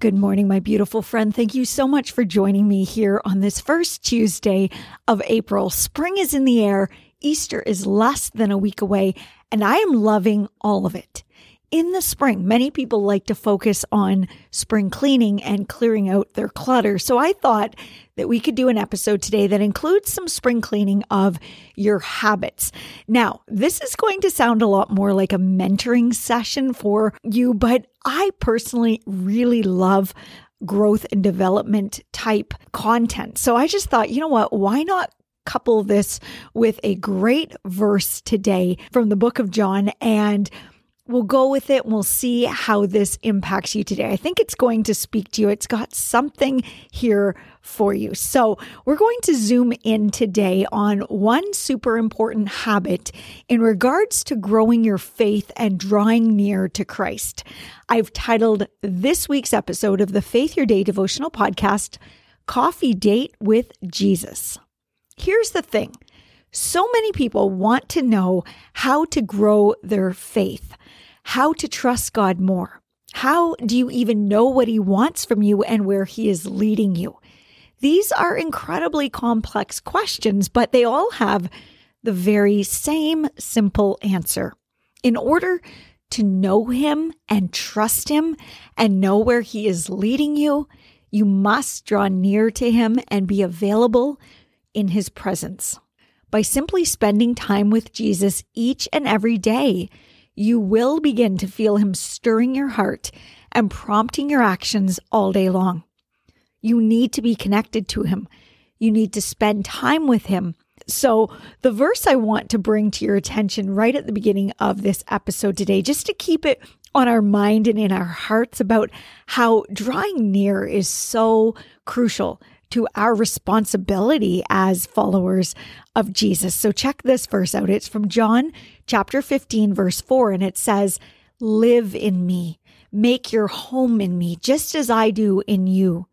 Good morning, my beautiful friend. Thank you so much for joining me here on this first Tuesday of April. Spring is in the air, Easter is less than a week away, and I am loving all of it in the spring, many people like to focus on spring cleaning and clearing out their clutter. So I thought that we could do an episode today that includes some spring cleaning of your habits. Now, this is going to sound a lot more like a mentoring session for you, but I personally really love growth and development type content. So I just thought, you know what? Why not couple this with a great verse today from the book of John and we'll go with it and we'll see how this impacts you today. I think it's going to speak to you. It's got something here for you. So, we're going to zoom in today on one super important habit in regards to growing your faith and drawing near to Christ. I've titled this week's episode of the Faith Your Day devotional podcast, Coffee Date with Jesus. Here's the thing. So many people want to know how to grow their faith how to trust God more. How do you even know what He wants from you and where He is leading you? These are incredibly complex questions, but they all have the very same simple answer. In order to know Him and trust Him and know where He is leading you, you must draw near to Him and be available in His presence. By simply spending time with Jesus each and every day, you will begin to feel Him stirring your heart and prompting your actions all day long. You need to be connected to Him. You need to spend time with Him. So, the verse I want to bring to your attention right at the beginning of this episode today, just to keep it on our mind and in our hearts about how drawing near is so crucial to our responsibility as followers of Jesus. So check this verse out. It's from John chapter 15, verse 4, and it says, Live in me, make your home in me, just as I do in you.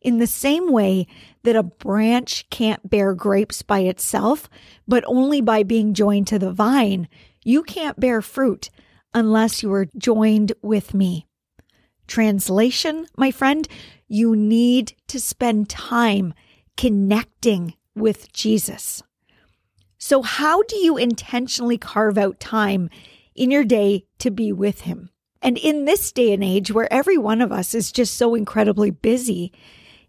In the same way that a branch can't bear grapes by itself, but only by being joined to the vine, you can't bear fruit unless you are joined with me. Translation, my friend, you need to spend time connecting with Jesus. So, how do you intentionally carve out time in your day to be with Him? And in this day and age where every one of us is just so incredibly busy,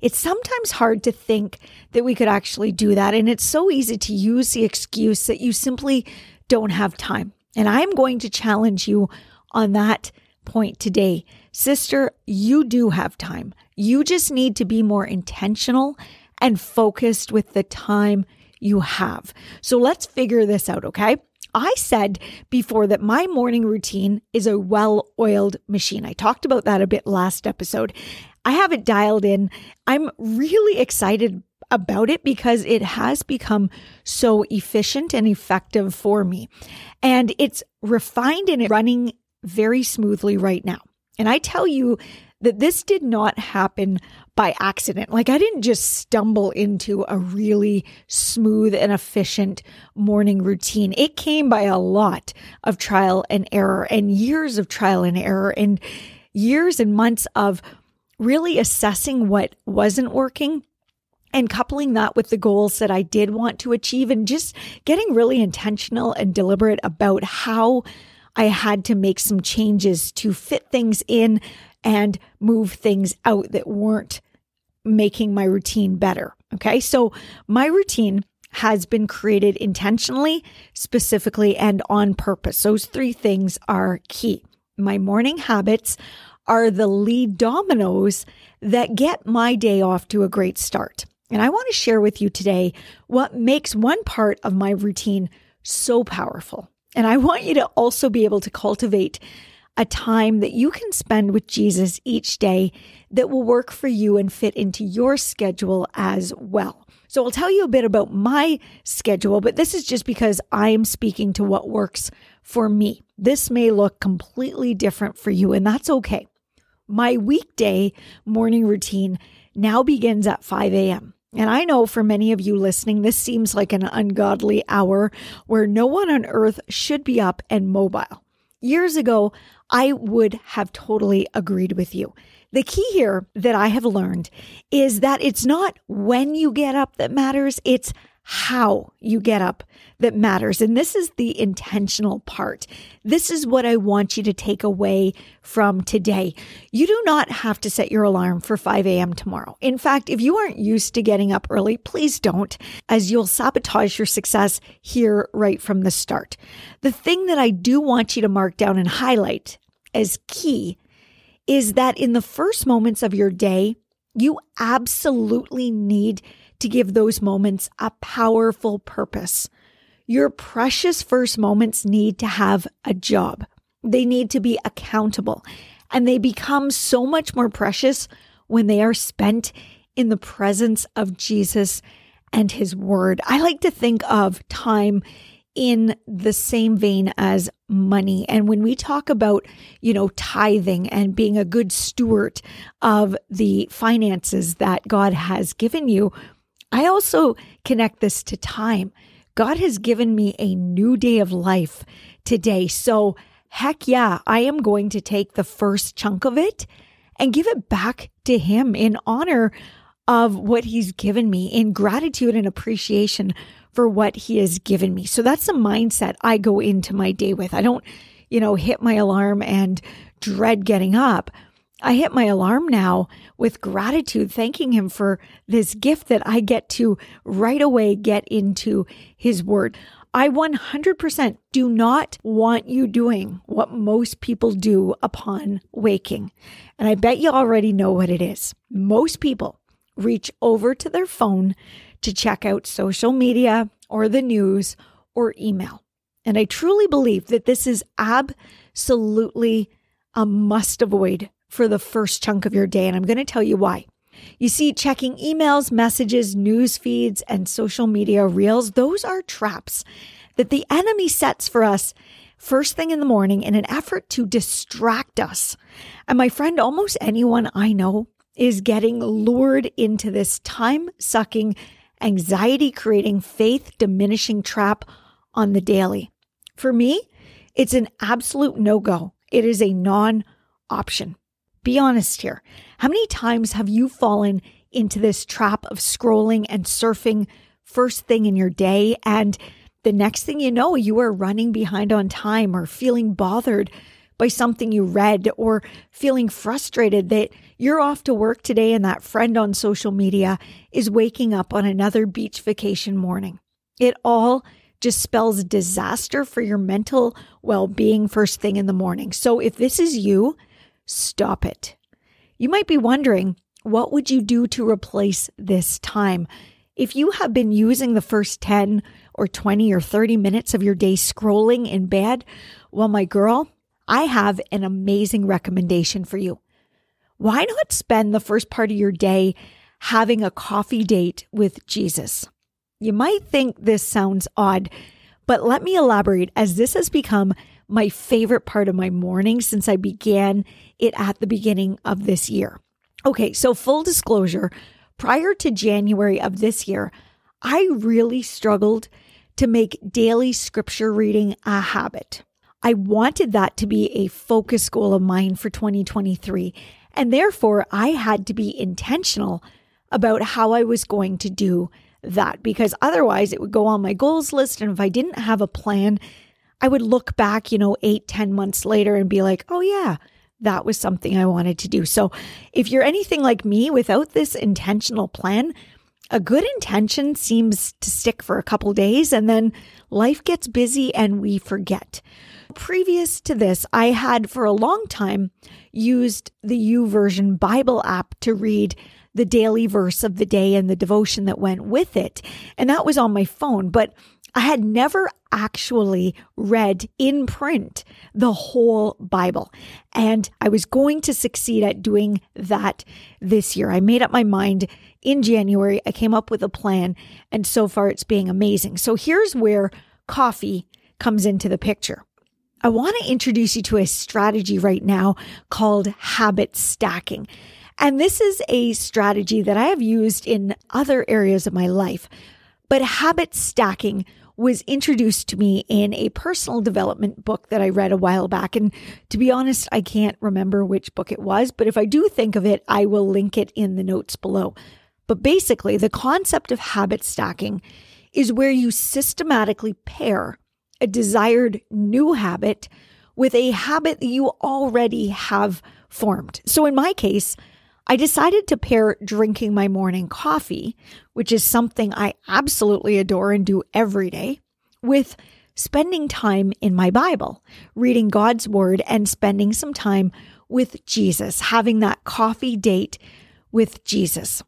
it's sometimes hard to think that we could actually do that. And it's so easy to use the excuse that you simply don't have time. And I'm going to challenge you on that point today. Sister, you do have time. You just need to be more intentional and focused with the time you have. So let's figure this out, okay? I said before that my morning routine is a well oiled machine. I talked about that a bit last episode. I have it dialed in. I'm really excited about it because it has become so efficient and effective for me. And it's refined and running very smoothly right now. And I tell you that this did not happen by accident. Like I didn't just stumble into a really smooth and efficient morning routine. It came by a lot of trial and error and years of trial and error and years and months of really assessing what wasn't working and coupling that with the goals that I did want to achieve and just getting really intentional and deliberate about how I had to make some changes to fit things in and move things out that weren't making my routine better. Okay. So my routine has been created intentionally, specifically, and on purpose. Those three things are key. My morning habits are the lead dominoes that get my day off to a great start. And I want to share with you today what makes one part of my routine so powerful. And I want you to also be able to cultivate a time that you can spend with Jesus each day that will work for you and fit into your schedule as well. So I'll tell you a bit about my schedule, but this is just because I am speaking to what works for me. This may look completely different for you, and that's okay. My weekday morning routine now begins at 5 a.m. And I know for many of you listening, this seems like an ungodly hour where no one on earth should be up and mobile. Years ago, I would have totally agreed with you. The key here that I have learned is that it's not when you get up that matters, it's how you get up that matters. And this is the intentional part. This is what I want you to take away from today. You do not have to set your alarm for 5 a.m. tomorrow. In fact, if you aren't used to getting up early, please don't, as you'll sabotage your success here right from the start. The thing that I do want you to mark down and highlight as key is that in the first moments of your day, you absolutely need to give those moments a powerful purpose. Your precious first moments need to have a job. They need to be accountable and they become so much more precious when they are spent in the presence of Jesus and his word. I like to think of time in the same vein as money. And when we talk about, you know, tithing and being a good steward of the finances that God has given you, I also connect this to time. God has given me a new day of life today. So, heck yeah, I am going to take the first chunk of it and give it back to Him in honor of what He's given me, in gratitude and appreciation for what he has given me. So that's the mindset I go into my day with. I don't, you know, hit my alarm and dread getting up. I hit my alarm now with gratitude, thanking him for this gift that I get to right away get into his word. I 100% do not want you doing what most people do upon waking. And I bet you already know what it is. Most people reach over to their phone to check out social media or the news or email. And I truly believe that this is absolutely a must avoid for the first chunk of your day. And I'm going to tell you why. You see, checking emails, messages, news feeds, and social media reels, those are traps that the enemy sets for us first thing in the morning in an effort to distract us. And my friend, almost anyone I know is getting lured into this time sucking anxiety creating, faith diminishing trap on the daily. For me, it's an absolute no go. It is a non option. Be honest here. How many times have you fallen into this trap of scrolling and surfing first thing in your day? And the next thing you know, you are running behind on time or feeling bothered by something you read or feeling frustrated that you're off to work today and that friend on social media is waking up on another beach vacation morning. It all just spells disaster for your mental well being first thing in the morning. So if this is you, stop it. You might be wondering, what would you do to replace this time? If you have been using the first 10 or 20 or 30 minutes of your day scrolling in bed, well, my girl, I have an amazing recommendation for you. Why not spend the first part of your day having a coffee date with Jesus? You might think this sounds odd, but let me elaborate as this has become my favorite part of my morning since I began it at the beginning of this year. Okay, so full disclosure, prior to January of this year, I really struggled to make daily scripture reading a habit. I wanted that to be a focus goal of mine for 2023. And therefore, I had to be intentional about how I was going to do that because otherwise it would go on my goals list. And if I didn't have a plan, I would look back, you know, eight, ten months later and be like, oh, yeah, that was something I wanted to do. So if you're anything like me without this intentional plan, a good intention seems to stick for a couple days and then life gets busy and we forget. Previous to this, I had for a long time used the YouVersion Bible app to read the daily verse of the day and the devotion that went with it. And that was on my phone, but I had never actually read in print the whole Bible. And I was going to succeed at doing that this year. I made up my mind in January. I came up with a plan, and so far it's being amazing. So here's where coffee comes into the picture. I want to introduce you to a strategy right now called habit stacking. And this is a strategy that I have used in other areas of my life. But habit stacking was introduced to me in a personal development book that I read a while back. And to be honest, I can't remember which book it was, but if I do think of it, I will link it in the notes below. But basically, the concept of habit stacking is where you systematically pair a desired new habit with a habit that you already have formed. So in my case, I decided to pair drinking my morning coffee, which is something I absolutely adore and do every day, with spending time in my Bible, reading God's word, and spending some time with Jesus, having that coffee date with Jesus.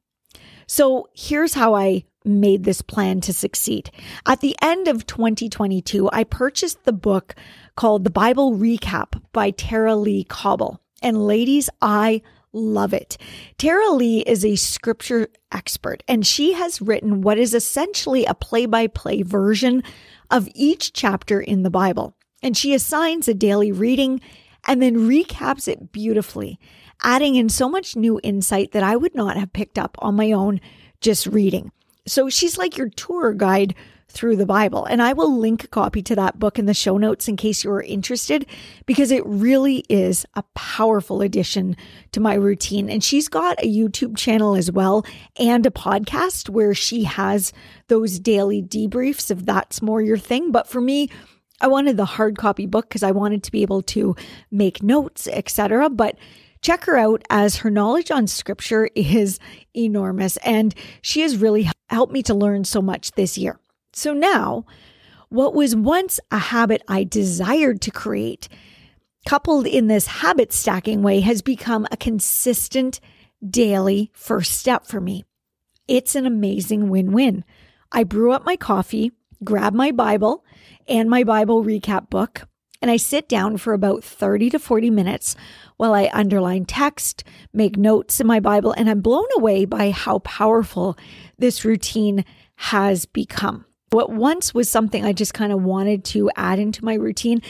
So here's how I made this plan to succeed. At the end of 2022, I purchased the book called The Bible Recap by Tara-Leigh Cobble. And ladies, I love it. Tara-Leigh is a scripture expert, and she has written what is essentially a play by play version of each chapter in the Bible. And she assigns a daily reading and then recaps it beautifully, adding in so much new insight that I would not have picked up on my own just reading. So she's like your tour guide through the Bible. And I will link a copy to that book in the show notes in case you are interested, because it really is a powerful addition to my routine. And she's got a YouTube channel as well and a podcast where she has those daily debriefs if that's more your thing. But for me, I wanted the hard copy book because I wanted to be able to make notes, etc. But check her out as her knowledge on scripture is enormous and she has really helped me to learn so much this year. So now, what was once a habit I desired to create, coupled in this habit stacking way, has become a consistent daily first step for me. It's an amazing win win. I brew up my coffee, grab my Bible and my Bible recap book, and I sit down for about 30 to 40 minutes while I underline text, make notes in my Bible, and I'm blown away by how powerful this routine has become. What once was something I just kind of wanted to add into my routine,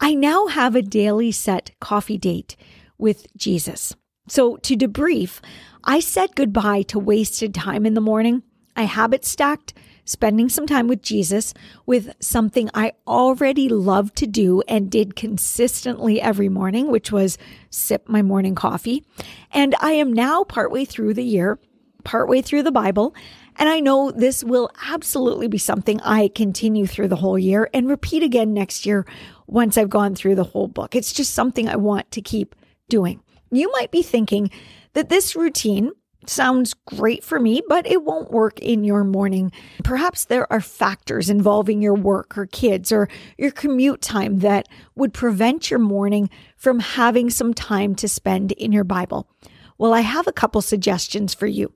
I now have a daily set coffee date with Jesus. So, to debrief, I said goodbye to wasted time in the morning. I habit stacked spending some time with Jesus with something I already loved to do and did consistently every morning, which was sip my morning coffee. And I am now partway through the year, partway through the Bible. And I know this will absolutely be something I continue through the whole year and repeat again next year once I've gone through the whole book. It's just something I want to keep doing. You might be thinking that this routine sounds great for me, but it won't work in your morning. Perhaps there are factors involving your work or kids or your commute time that would prevent your morning from having some time to spend in your Bible. Well, I have a couple suggestions for you.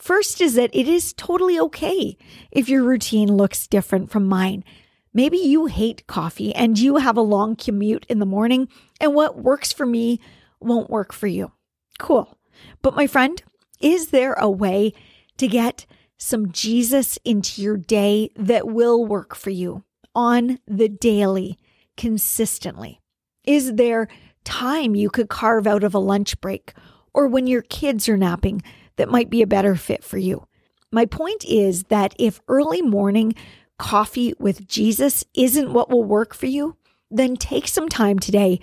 First is that it is totally okay if your routine looks different from mine. Maybe you hate coffee and you have a long commute in the morning, and what works for me won't work for you. Cool. But my friend, is there a way to get some Jesus into your day that will work for you on the daily, consistently? Is there time you could carve out of a lunch break or when your kids are napping that might be a better fit for you? My point is that if early morning coffee with Jesus isn't what will work for you, then take some time today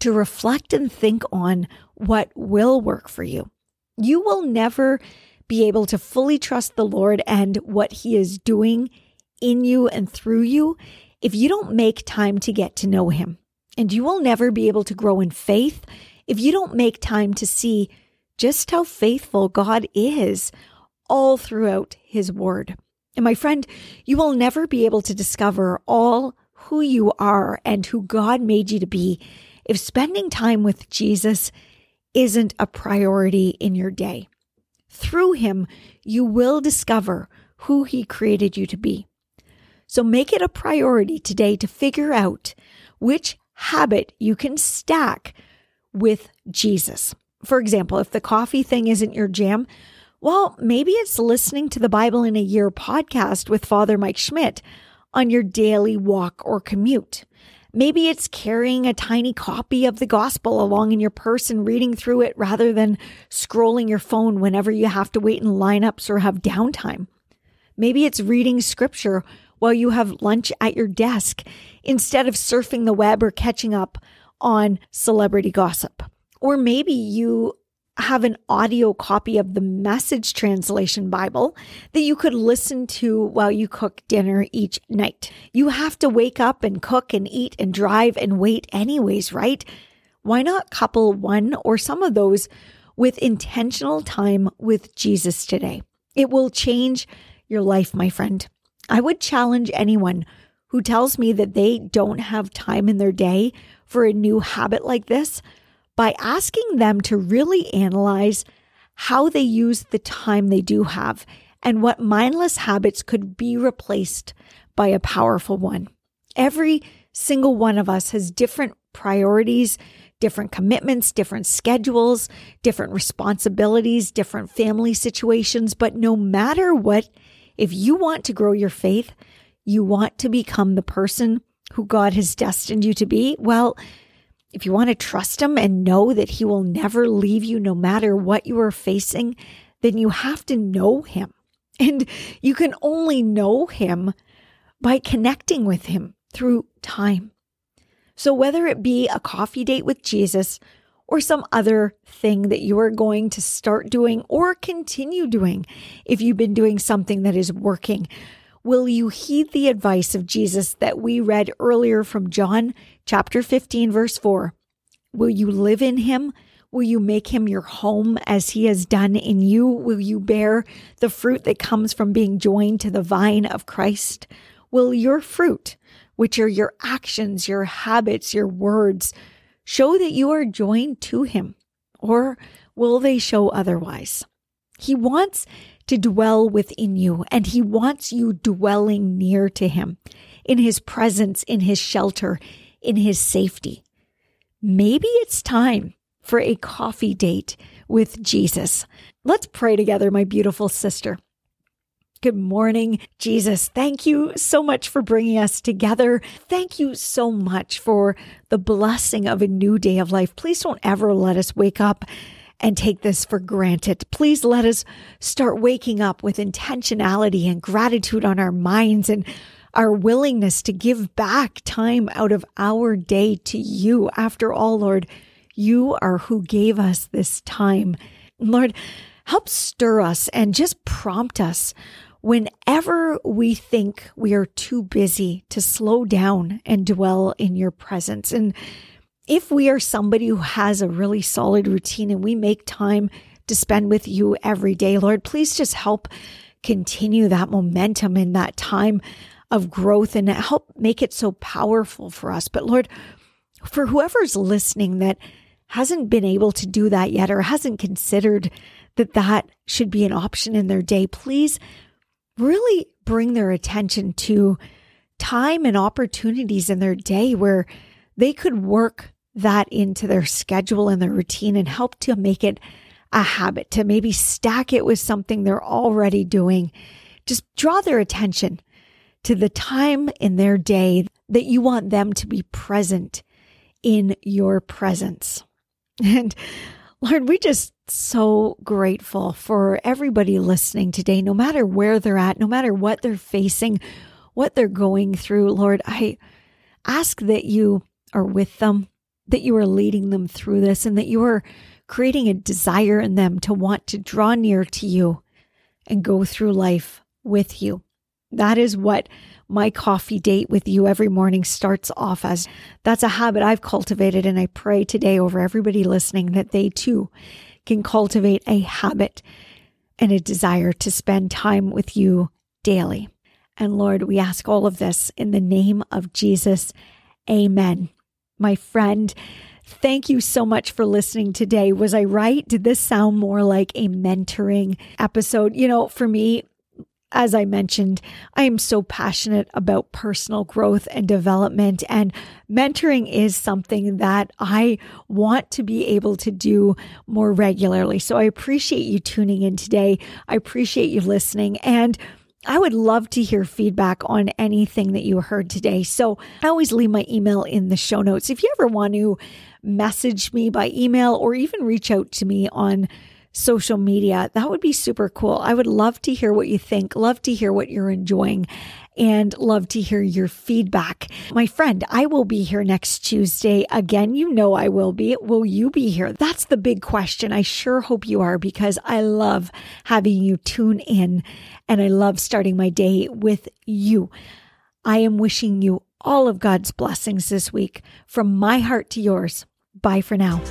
to reflect and think on what will work for you you will never be able to fully trust the Lord and what He is doing in you and through you if you don't make time to get to know Him. And you will never be able to grow in faith if you don't make time to see just how faithful God is all throughout His Word. And my friend, you will never be able to discover all who you are and who God made you to be if spending time with Jesus isn't a priority in your day. Through Him, you will discover who He created you to be. So make it a priority today to figure out which habit you can stack with Jesus. For example, if the coffee thing isn't your jam, well, maybe it's listening to the Bible in a Year podcast with Father Mike Schmitz on your daily walk or commute. Maybe it's carrying a tiny copy of the gospel along in your purse and reading through it rather than scrolling your phone whenever you have to wait in lineups or have downtime. Maybe it's reading scripture while you have lunch at your desk instead of surfing the web or catching up on celebrity gossip. Or maybe you have an audio copy of the message translation Bible that you could listen to while you cook dinner each night. You have to wake up and cook and eat and drive and wait anyways, right? Why not couple one or some of those with intentional time with Jesus today? It will change your life, my friend. I would challenge anyone who tells me that they don't have time in their day for a new habit like this by asking them to really analyze how they use the time they do have and what mindless habits could be replaced by a powerful one. Every single one of us has different priorities, different commitments, different schedules, different responsibilities, different family situations. But no matter what, if you want to grow your faith, you want to become the person who God has destined you to be, well, if you want to trust him and know that he will never leave you no matter what you are facing, then you have to know him. And you can only know him by connecting with him through time. So, whether it be a coffee date with Jesus or some other thing that you are going to start doing or continue doing, if you've been doing something that is working, will you heed the advice of Jesus that we read earlier from John chapter 15, verse 4? Will you live in him? Will you make him your home as he has done in you? Will you bear the fruit that comes from being joined to the vine of Christ? Will your fruit, which are your actions, your habits, your words, show that you are joined to him? Or will they show otherwise? He wants to dwell within you, and He wants you dwelling near to Him, in His presence, in His shelter, in His safety. Maybe it's time for a coffee date with Jesus. Let's pray together, my beautiful sister. Good morning, Jesus. Thank you so much for bringing us together. Thank you so much for the blessing of a new day of life. Please don't ever let us wake up and take this for granted. Please let us start waking up with intentionality and gratitude on our minds and our willingness to give back time out of our day to you. After all, Lord, you are who gave us this time. Lord, help stir us and just prompt us whenever we think we are too busy to slow down and dwell in your presence. And if we are somebody who has a really solid routine and we make time to spend with you every day, Lord, please just help continue that momentum in that time of growth and help make it so powerful for us. But Lord, for whoever's listening that hasn't been able to do that yet or hasn't considered that that should be an option in their day, please really bring their attention to time and opportunities in their day where they could work that into their schedule and their routine and help to make it a habit, to maybe stack it with something they're already doing. Just draw their attention to the time in their day that you want them to be present in your presence. And Lord, we're just so grateful for everybody listening today, no matter where they're at, no matter what they're facing, what they're going through. Lord, I ask that you are with them, that you are leading them through this and that you are creating a desire in them to want to draw near to you and go through life with you. That is what my coffee date with you every morning starts off as. That's a habit I've cultivated. And I pray today over everybody listening that they too can cultivate a habit and a desire to spend time with you daily. And Lord, we ask all of this in the name of Jesus. Amen. My friend, thank you so much for listening today. Was I right? Did this sound more like a mentoring episode? You know, for me, as I mentioned, I am so passionate about personal growth and development, and mentoring is something that I want to be able to do more regularly. So I appreciate you tuning in today. I appreciate you listening. And I would love to hear feedback on anything that you heard today. So I always leave my email in the show notes. If you ever want to message me by email or even reach out to me on social media. That would be super cool. I would love to hear what you think, love to hear what you're enjoying, and love to hear your feedback. My friend, I will be here next Tuesday again. You know I will be. Will you be here? That's the big question. I sure hope you are because I love having you tune in and I love starting my day with you. I am wishing you all of God's blessings this week from my heart to yours. Bye for now.